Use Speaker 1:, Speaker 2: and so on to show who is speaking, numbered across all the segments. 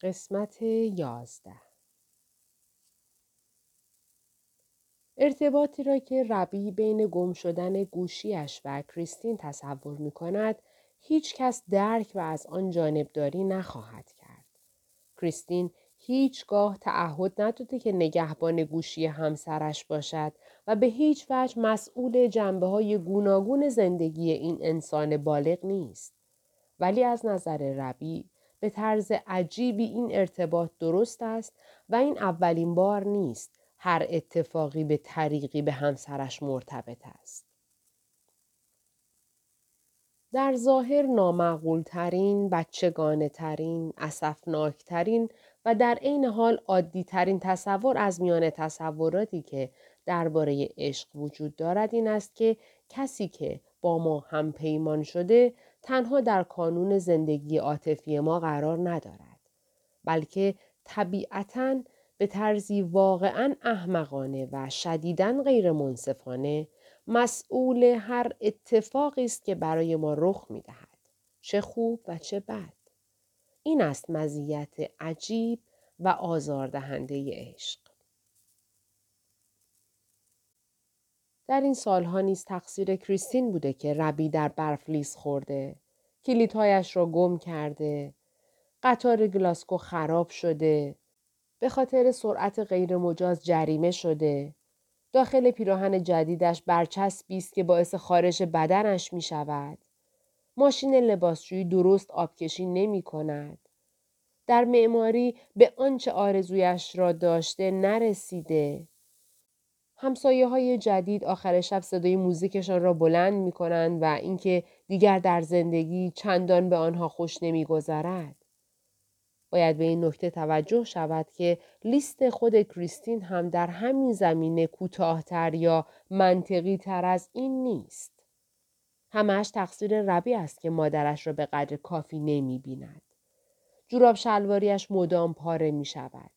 Speaker 1: قسمت یازده ارتباطی را که ربی بین گم شدن گوشیش و کریستین تصور می کند هیچ کس درک و از آن جانبداری نخواهد کرد. کریستین هیچگاه تعهد نداده که نگهبان گوشی همسرش باشد و به هیچ وجه مسئول جنبه های گوناگون زندگی این انسان بالغ نیست. ولی از نظر ربی به طرز عجیبی این ارتباط درست است و این اولین بار نیست هر اتفاقی به طریقی به همسرش مرتبط است. در ظاهر نامعقول ترین، بچگانه ترین، اصفناک ترین و در عین حال عادی ترین تصور از میان تصوراتی که درباره عشق وجود دارد این است که کسی که با ما هم پیمان شده تنها در کانون زندگی عاطفی ما قرار ندارد بلکه طبیعتا به طرزی واقعا احمقانه و شدیداً غیر منصفانه مسئول هر اتفاقی است که برای ما رخ می دهد. چه خوب و چه بد. این است مزیت عجیب و آزاردهنده عشق. در این سالها نیز تقصیر کریستین بوده که ربی در برف لیز خورده. کلیدهایش را گم کرده. قطار گلاسکو خراب شده. به خاطر سرعت غیرمجاز جریمه شده. داخل پیراهن جدیدش برچسبی است که باعث خارش بدنش می شود. ماشین لباسشویی درست آبکشی نمی کند. در معماری به آنچه آرزویش را داشته نرسیده. همسایه های جدید آخر شب صدای موزیکشان را بلند می کنند و اینکه دیگر در زندگی چندان به آنها خوش نمیگذرد. باید به این نکته توجه شود که لیست خود کریستین هم در همین زمینه کوتاهتر یا منطقی تر از این نیست. همش تقصیر ربی است که مادرش را به قدر کافی نمی بیند. جوراب شلواریش مدام پاره می شود.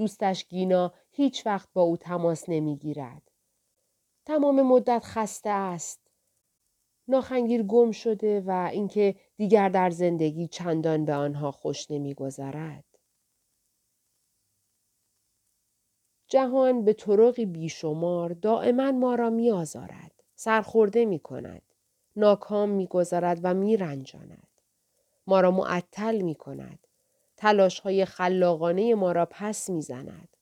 Speaker 1: دوستش گینا هیچ وقت با او تماس نمی گیرد. تمام مدت خسته است. ناخنگیر گم شده و اینکه دیگر در زندگی چندان به آنها خوش نمیگذرد. جهان به طرقی بیشمار دائما ما را می آزارد. سرخورده می کند. ناکام می گذارد و می رنجاند. ما را معطل می کند. تلاش های خلاقانه ما را پس می زند.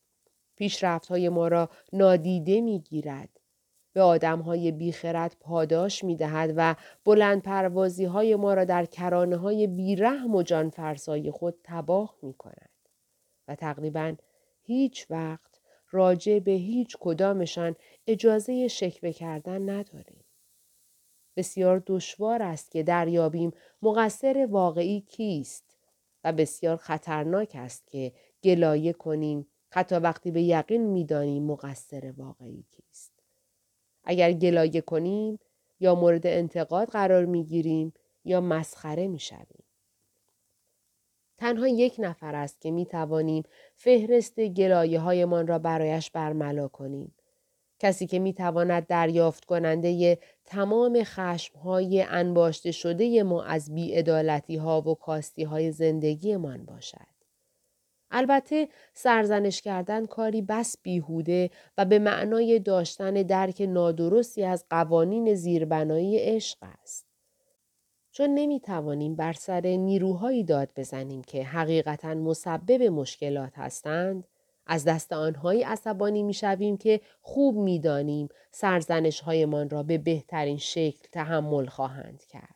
Speaker 1: پیشرفت های ما را نادیده می گیرد. به آدم های بیخرد پاداش می دهد و بلند پروازی های ما را در کرانه های بیرحم و جان فرسای خود تباه می کند. و تقریبا هیچ وقت راجع به هیچ کدامشان اجازه شکوه کردن نداریم. بسیار دشوار است که دریابیم مقصر واقعی کیست و بسیار خطرناک است که گلایه کنیم حتی وقتی به یقین می‌دانیم مقصر واقعی کیست. اگر گلایه کنیم یا مورد انتقاد قرار می گیریم یا مسخره می شویم. تنها یک نفر است که می توانیم فهرست گلایه هایمان را برایش برملا کنیم. کسی که می تواند دریافت کننده تمام خشم های انباشته شده ما از بیعدالتی ها و کاستی های زندگی من باشد. البته سرزنش کردن کاری بس بیهوده و به معنای داشتن درک نادرستی از قوانین زیربنایی عشق است. چون نمی توانیم بر سر نیروهایی داد بزنیم که حقیقتا مسبب مشکلات هستند، از دست آنهایی عصبانی می شویم که خوب می دانیم سرزنش هایمان را به بهترین شکل تحمل خواهند کرد.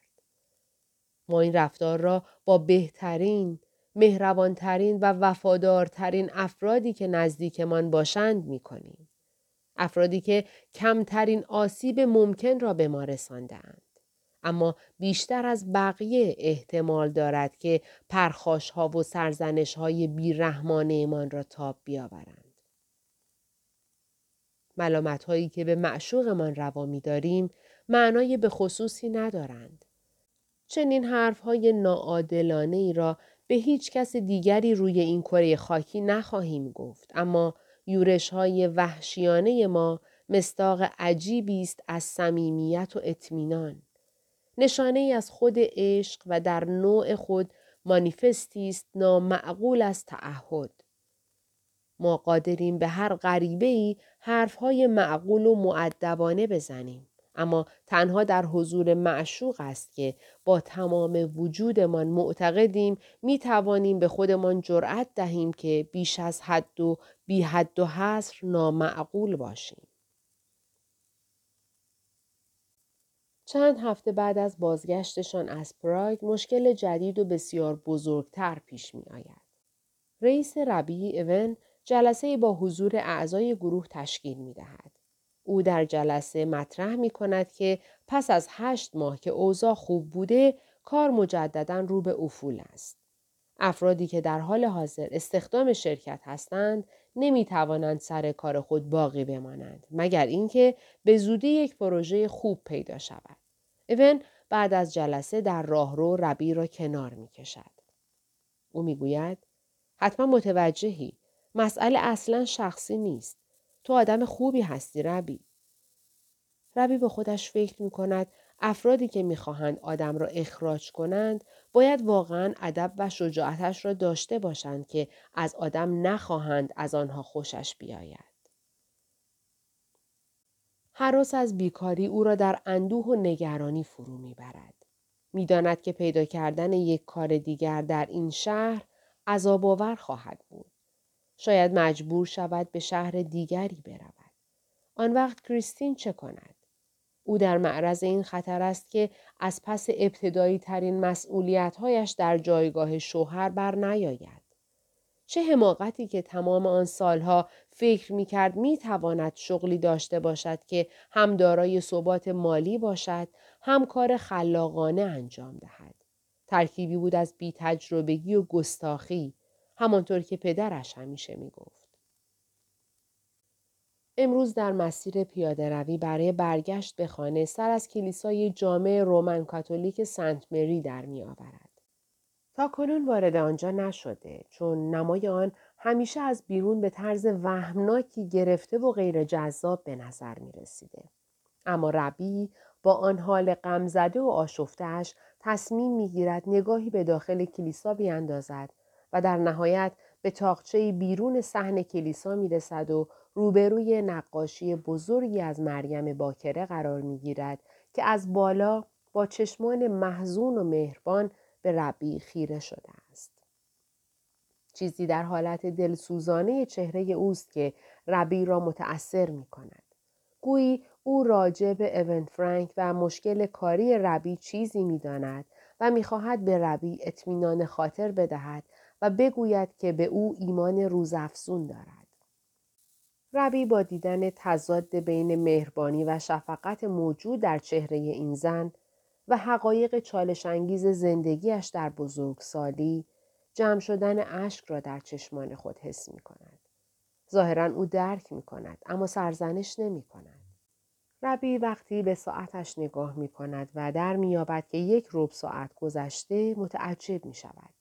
Speaker 1: ما این رفتار را با بهترین مهربانترین و وفادارترین افرادی که نزدیکمان باشند می کنیم. افرادی که کمترین آسیب ممکن را به ما رساندند. اما بیشتر از بقیه احتمال دارد که پرخاش ها و سرزنش های بیرحمانه من را تاب بیاورند. ملامت هایی که به معشوق من روا می داریم معنای به خصوصی ندارند. چنین حرف های ناعادلانه ای را به هیچ کس دیگری روی این کره خاکی نخواهیم گفت اما یورش های وحشیانه ما مستاق عجیبی است از صمیمیت و اطمینان نشانه ای از خود عشق و در نوع خود مانیفستی است نامعقول از تعهد. ما قادریم به هر غریبه ای حرفهای معقول و معدبانه بزنیم. اما تنها در حضور معشوق است که با تمام وجودمان معتقدیم می توانیم به خودمان جرأت دهیم که بیش از حد و بی حد و حصر نامعقول باشیم. چند هفته بعد از بازگشتشان از پراگ مشکل جدید و بسیار بزرگتر پیش می آید. رئیس ربی اون جلسه با حضور اعضای گروه تشکیل می دهد. او در جلسه مطرح می کند که پس از هشت ماه که اوضاع خوب بوده کار مجددا رو به افول است. افرادی که در حال حاضر استخدام شرکت هستند نمی توانند سر کار خود باقی بمانند مگر اینکه به زودی یک پروژه خوب پیدا شود. اون بعد از جلسه در راهرو ربی را کنار می کشد. او می گوید حتما متوجهی مسئله اصلا شخصی نیست. تو آدم خوبی هستی ربی. ربی به خودش فکر می کند افرادی که می‌خواهند آدم را اخراج کنند باید واقعا ادب و شجاعتش را داشته باشند که از آدم نخواهند از آنها خوشش بیاید. حراس از بیکاری او را در اندوه و نگرانی فرو می‌برد. می‌داند که پیدا کردن یک کار دیگر در این شهر عذاب آور خواهد بود. شاید مجبور شود به شهر دیگری برود. آن وقت کریستین چه کند؟ او در معرض این خطر است که از پس ابتدایی ترین مسئولیت هایش در جایگاه شوهر بر نیاید. چه حماقتی که تمام آن سالها فکر می کرد می تواند شغلی داشته باشد که هم دارای ثبات مالی باشد هم کار خلاقانه انجام دهد. ترکیبی بود از بی تجربگی و گستاخی همانطور که پدرش همیشه می گفت. امروز در مسیر پیاده روی برای برگشت به خانه سر از کلیسای جامع رومن کاتولیک سنت مری در می آورد. تا کنون وارد آنجا نشده چون نمای آن همیشه از بیرون به طرز وهمناکی گرفته و غیر جذاب به نظر می رسیده. اما ربی با آن حال غمزده و آشفتهش تصمیم می گیرد نگاهی به داخل کلیسا بیاندازد و در نهایت به تاقچه بیرون صحن کلیسا می رسد و روبروی نقاشی بزرگی از مریم باکره قرار می گیرد که از بالا با چشمان محزون و مهربان به ربی خیره شده است. چیزی در حالت دلسوزانه چهره اوست که ربی را متأثر می کند. گویی او راجع به فرانک و مشکل کاری ربی چیزی می داند و می‌خواهد به ربی اطمینان خاطر بدهد و بگوید که به او ایمان روزافزون دارد. ربی با دیدن تضاد بین مهربانی و شفقت موجود در چهره این زن و حقایق چالش انگیز زندگیش در بزرگسالی جمع شدن اشک را در چشمان خود حس می کند. ظاهرا او درک می کند اما سرزنش نمی کند. ربی وقتی به ساعتش نگاه می کند و در می یابد که یک روب ساعت گذشته متعجب می شود.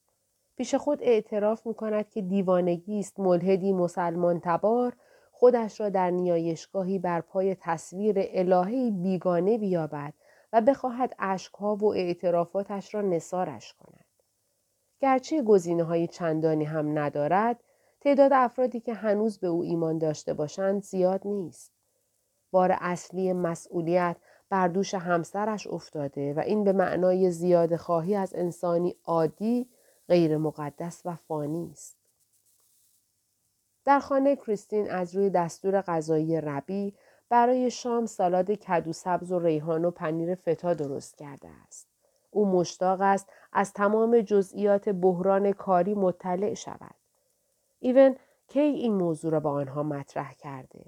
Speaker 1: پیش خود اعتراف می کند که دیوانگی است ملحدی مسلمان تبار خودش را در نیایشگاهی بر پای تصویر الهی بیگانه بیابد و بخواهد اشکها و اعترافاتش را نسارش کند. گرچه گزینه های چندانی هم ندارد، تعداد افرادی که هنوز به او ایمان داشته باشند زیاد نیست. بار اصلی مسئولیت بر دوش همسرش افتاده و این به معنای زیاد خواهی از انسانی عادی غیر مقدس و فانی است. در خانه کریستین از روی دستور غذایی ربی برای شام سالاد کدو سبز و ریحان و پنیر فتا درست کرده است. او مشتاق است از تمام جزئیات بحران کاری مطلع شود. ایون کی این موضوع را با آنها مطرح کرده؟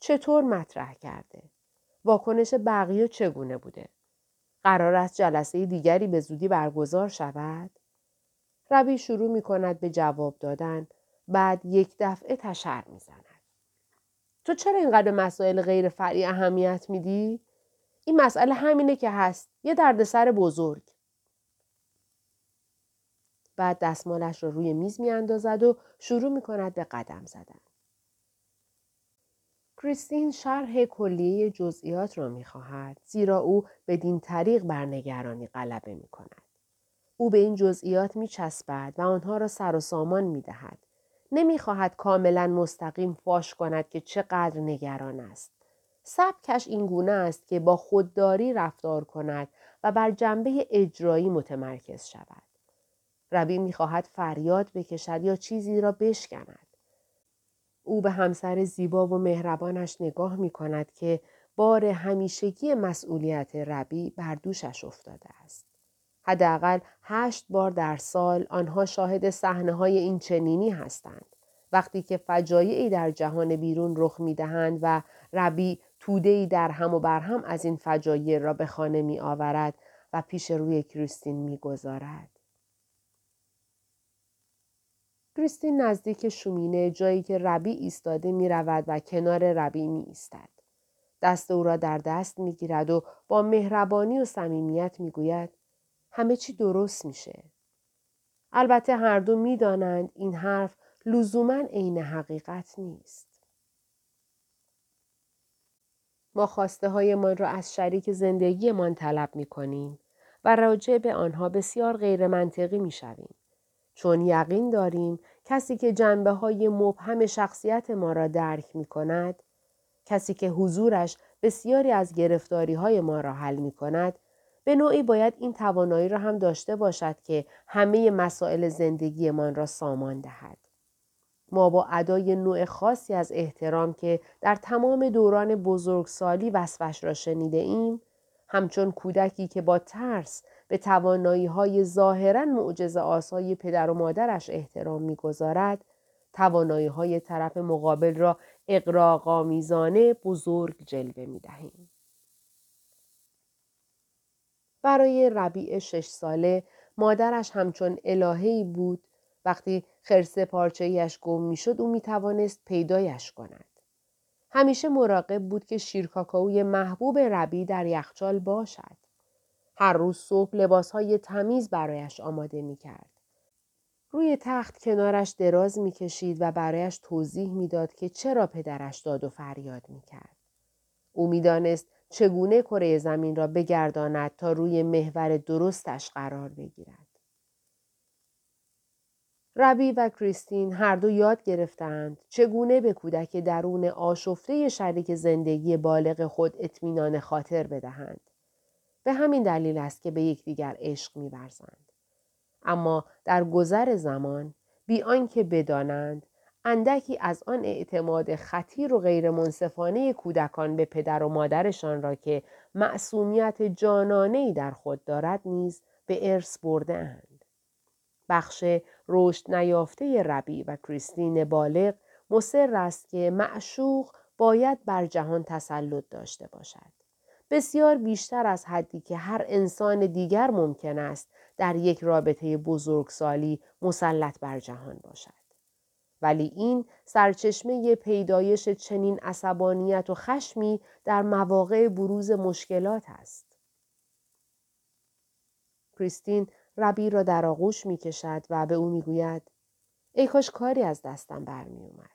Speaker 1: چطور مطرح کرده؟ واکنش بقیه چگونه بوده؟ قرار است جلسه دیگری به زودی برگزار شود؟ ربی شروع می کند به جواب دادن بعد یک دفعه تشر می زند. تو چرا اینقدر مسائل غیر فرعی اهمیت میدی؟ این مسئله همینه که هست. یه دردسر بزرگ. بعد دستمالش را روی میز میاندازد و شروع می کند به قدم زدن. کریستین شرح کلیه جزئیات را می خواهد زیرا او بدین طریق بر نگرانی غلبه می کند. او به این جزئیات می چسبد و آنها را سر و سامان می دهد. نمی خواهد کاملا مستقیم فاش کند که چقدر نگران است. سبکش این گونه است که با خودداری رفتار کند و بر جنبه اجرایی متمرکز شود. ربی می‌خواهد فریاد بکشد یا چیزی را بشکند. او به همسر زیبا و مهربانش نگاه می کند که بار همیشگی مسئولیت ربی بر دوشش افتاده است. حداقل هشت بار در سال آنها شاهد صحنه های این چنینی هستند. وقتی که فجایعی در جهان بیرون رخ می دهند و ربی توده در هم و بر هم از این فجایع را به خانه می آورد و پیش روی کریستین می گذارد. کریستین نزدیک شومینه جایی که ربی ایستاده می رود و کنار ربی می ایستد. دست او را در دست می گیرد و با مهربانی و صمیمیت می گوید همه چی درست میشه. البته هر دو می دانند این حرف لزوما عین حقیقت نیست. ما خواسته های من را از شریک زندگیمان طلب می کنیم و راجع به آنها بسیار غیر منطقی می شویم. چون یقین داریم کسی که جنبه های مبهم شخصیت ما را درک می کند، کسی که حضورش بسیاری از گرفتاری های ما را حل می کند، به نوعی باید این توانایی را هم داشته باشد که همه مسائل زندگیمان را سامان دهد. ما با ادای نوع خاصی از احترام که در تمام دوران بزرگسالی وصفش را شنیده ایم همچون کودکی که با ترس به توانایی های ظاهرا معجز آسای پدر و مادرش احترام می‌گذارد توانایی های طرف مقابل را اقراقامیزانه بزرگ جلوه می دهیم. برای ربیع شش ساله مادرش همچون الههی بود وقتی خرس پارچهیش گم می‌شد او می توانست پیدایش کند. همیشه مراقب بود که شیرکاکاوی محبوب ربی در یخچال باشد. هر روز صبح لباسهای تمیز برایش آماده می کرد. روی تخت کنارش دراز می کشید و برایش توضیح می‌داد که چرا پدرش داد و فریاد می کرد. او می‌دانست چگونه کره زمین را بگرداند تا روی محور درستش قرار بگیرد. ربی و کریستین هر دو یاد گرفتند چگونه به کودک درون آشفته شریک زندگی بالغ خود اطمینان خاطر بدهند. به همین دلیل است که به یکدیگر عشق میورزند. اما در گذر زمان بی آنکه بدانند اندکی از آن اعتماد خطیر و غیر منصفانه کودکان به پدر و مادرشان را که معصومیت جانانه در خود دارد نیز به ارث برده اند. بخش رشد نیافته ربی و کریستین بالغ مصر است که معشوق باید بر جهان تسلط داشته باشد. بسیار بیشتر از حدی که هر انسان دیگر ممکن است در یک رابطه بزرگسالی مسلط بر جهان باشد. ولی این سرچشمه پیدایش چنین عصبانیت و خشمی در مواقع بروز مشکلات است. کریستین ربی را در آغوش می کشد و به او می گوید ای کاش کاری از دستم برمی اومد.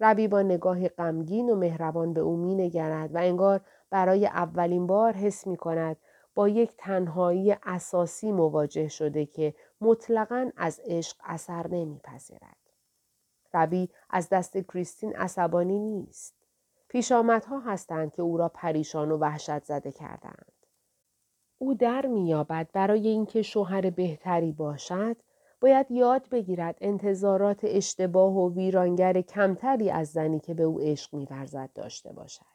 Speaker 1: ربی با نگاه غمگین و مهربان به او می نگرد و انگار برای اولین بار حس می کند با یک تنهایی اساسی مواجه شده که مطلقا از عشق اثر نمیپذیرد. ربی از دست کریستین عصبانی نیست. پیشامدها هستند که او را پریشان و وحشت زده کردند. او در میابد برای اینکه شوهر بهتری باشد باید یاد بگیرد انتظارات اشتباه و ویرانگر کمتری از زنی که به او عشق میورزد داشته باشد.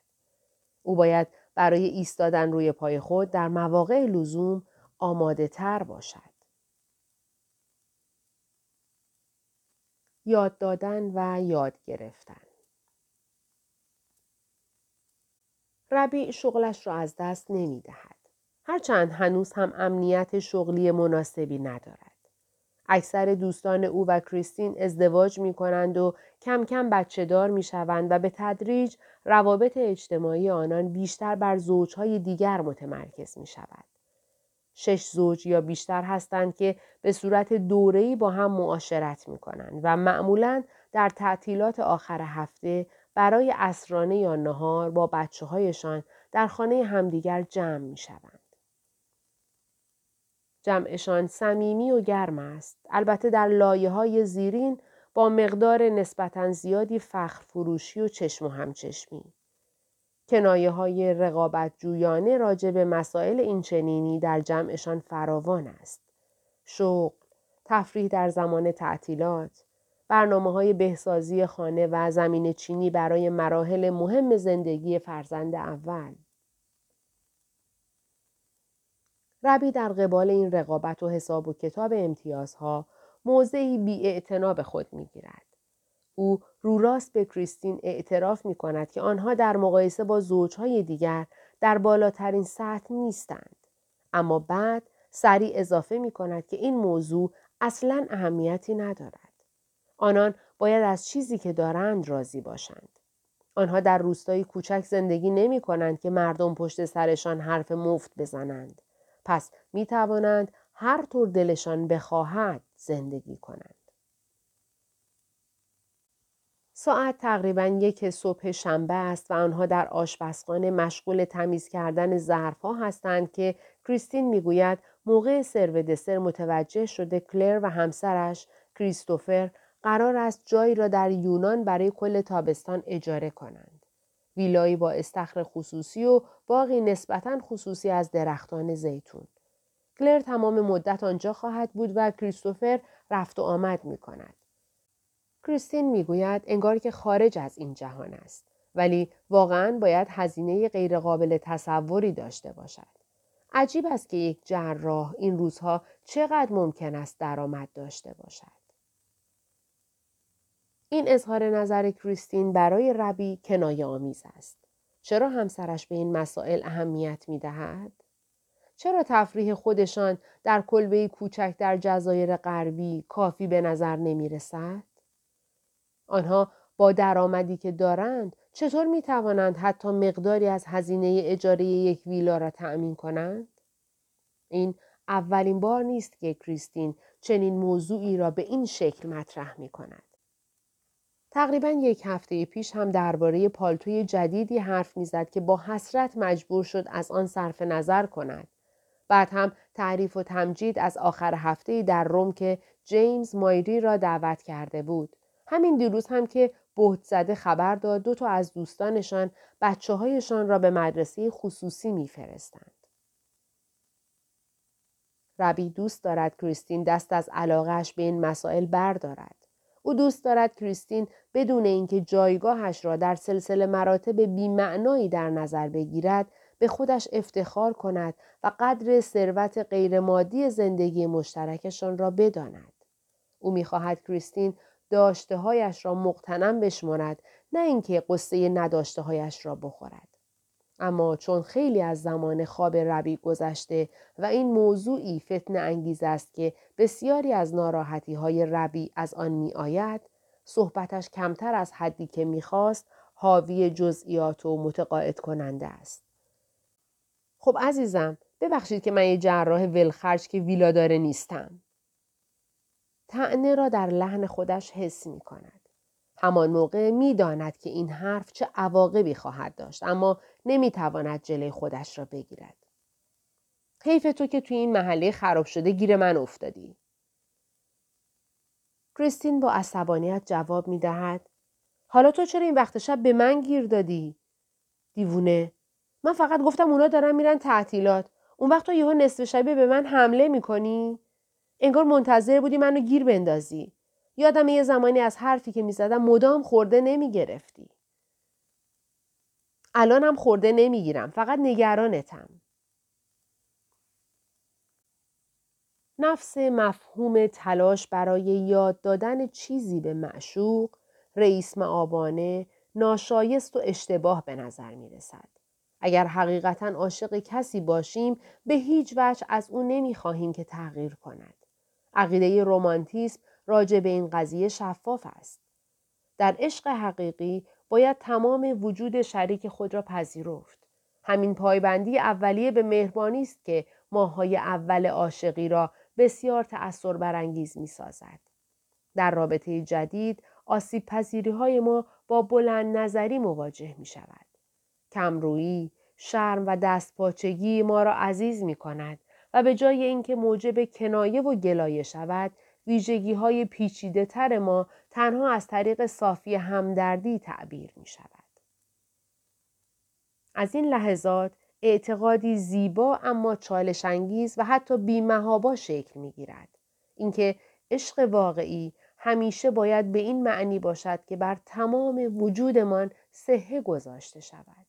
Speaker 1: او باید برای ایستادن روی پای خود در مواقع لزوم آماده تر باشد. یاد دادن و یاد گرفتن ربیع شغلش را از دست نمی دهد. هرچند هنوز هم امنیت شغلی مناسبی ندارد. اکثر دوستان او و کریستین ازدواج می کنند و کم کم بچه دار می شوند و به تدریج روابط اجتماعی آنان بیشتر بر زوجهای دیگر متمرکز می شود. شش زوج یا بیشتر هستند که به صورت دوره‌ای با هم معاشرت می کنند و معمولا در تعطیلات آخر هفته برای اسرانه یا نهار با بچه هایشان در خانه همدیگر جمع می شوند. جمعشان صمیمی و گرم است. البته در لایه های زیرین با مقدار نسبتا زیادی فخر فروشی و چشم و همچشمی. کنایه های رقابت جویانه راجع به مسائل اینچنینی در جمعشان فراوان است. شغل، تفریح در زمان تعطیلات، برنامه های بهسازی خانه و زمین چینی برای مراحل مهم زندگی فرزند اول. ربی در قبال این رقابت و حساب و کتاب امتیازها موضعی بی به خود می گیرد. او رو راست به کریستین اعتراف می کند که آنها در مقایسه با زوجهای دیگر در بالاترین سطح نیستند. اما بعد سریع اضافه می کند که این موضوع اصلا اهمیتی ندارد. آنان باید از چیزی که دارند راضی باشند. آنها در روستایی کوچک زندگی نمی کنند که مردم پشت سرشان حرف مفت بزنند. پس می توانند هر طور دلشان بخواهد زندگی کنند. ساعت تقریبا یک صبح شنبه است و آنها در آشپزخانه مشغول تمیز کردن ظرفها هستند که کریستین می‌گوید موقع سرو دسر متوجه شده کلر و همسرش کریستوفر قرار است جایی را در یونان برای کل تابستان اجاره کنند. ویلایی با استخر خصوصی و باقی نسبتا خصوصی از درختان زیتون. کلر تمام مدت آنجا خواهد بود و کریستوفر رفت و آمد می کند. کریستین می‌گوید انگار که خارج از این جهان است ولی واقعا باید هزینه غیرقابل تصوری داشته باشد. عجیب است که یک جراح این روزها چقدر ممکن است درآمد داشته باشد. این اظهار نظر کریستین برای ربی کنایه آمیز است. چرا همسرش به این مسائل اهمیت می دهد؟ چرا تفریح خودشان در کلبه کوچک در جزایر غربی کافی به نظر نمی رسد؟ آنها با درآمدی که دارند چطور می توانند حتی مقداری از هزینه اجاره یک ویلا را تأمین کنند؟ این اولین بار نیست که کریستین چنین موضوعی را به این شکل مطرح می کند. تقریبا یک هفته پیش هم درباره پالتوی جدیدی حرف می‌زد که با حسرت مجبور شد از آن صرف نظر کند. بعد هم تعریف و تمجید از آخر هفته در روم که جیمز مایری را دعوت کرده بود. همین دیروز هم که بهت زده خبر داد دو تا از دوستانشان بچه هایشان را به مدرسه خصوصی میفرستند. ربی دوست دارد کریستین دست از علاقهش به این مسائل بردارد. او دوست دارد کریستین بدون اینکه جایگاهش را در سلسله مراتب بیمعنایی در نظر بگیرد به خودش افتخار کند و قدر ثروت غیرمادی زندگی مشترکشان را بداند. او می‌خواهد کریستین داشته هایش را مقتنم بشمارد نه اینکه قصه نداشته هایش را بخورد. اما چون خیلی از زمان خواب ربی گذشته و این موضوعی فتن انگیز است که بسیاری از ناراحتی های ربی از آن می آید، صحبتش کمتر از حدی که می‌خواست حاوی جزئیات و متقاعد کننده است. خب عزیزم ببخشید که من یه جراح ولخرج که ویلا داره نیستم. تعنه را در لحن خودش حس می کند. همان موقع می داند که این حرف چه عواقبی خواهد داشت اما نمی تواند جلوی خودش را بگیرد. حیف تو که توی این محله خراب شده گیر من افتادی. کریستین با عصبانیت جواب می دهد. حالا تو چرا این وقت شب به من گیر دادی؟ دیوونه. من فقط گفتم اونا دارن میرن تعطیلات. اون وقت تو یهو نصف شبه به من حمله می‌کنی؟ انگار منتظر بودی منو گیر بندازی. یادم یه زمانی از حرفی که می‌زدم مدام خورده نمی‌گرفتی. الان هم خورده نمی‌گیرم. فقط نگرانتم. نفس مفهوم تلاش برای یاد دادن چیزی به معشوق رئیس معابانه ناشایست و اشتباه به نظر می رسد. اگر حقیقتا عاشق کسی باشیم به هیچ وجه از او نمی خواهیم که تغییر کند. عقیده رومانتیسم راجع به این قضیه شفاف است. در عشق حقیقی باید تمام وجود شریک خود را پذیرفت. همین پایبندی اولیه به مهربانی است که ماهای اول عاشقی را بسیار تأثیر برانگیز می سازد. در رابطه جدید آسیب پذیری های ما با بلند نظری مواجه می شود. کمرویی، شرم و دستپاچگی ما را عزیز می کند و به جای اینکه موجب کنایه و گلایه شود ویژگی های پیچیده تر ما تنها از طریق صافی همدردی تعبیر می شود. از این لحظات اعتقادی زیبا اما چالش انگیز و حتی بیمهابا شکل می گیرد. اینکه عشق واقعی همیشه باید به این معنی باشد که بر تمام وجودمان صحه گذاشته شود.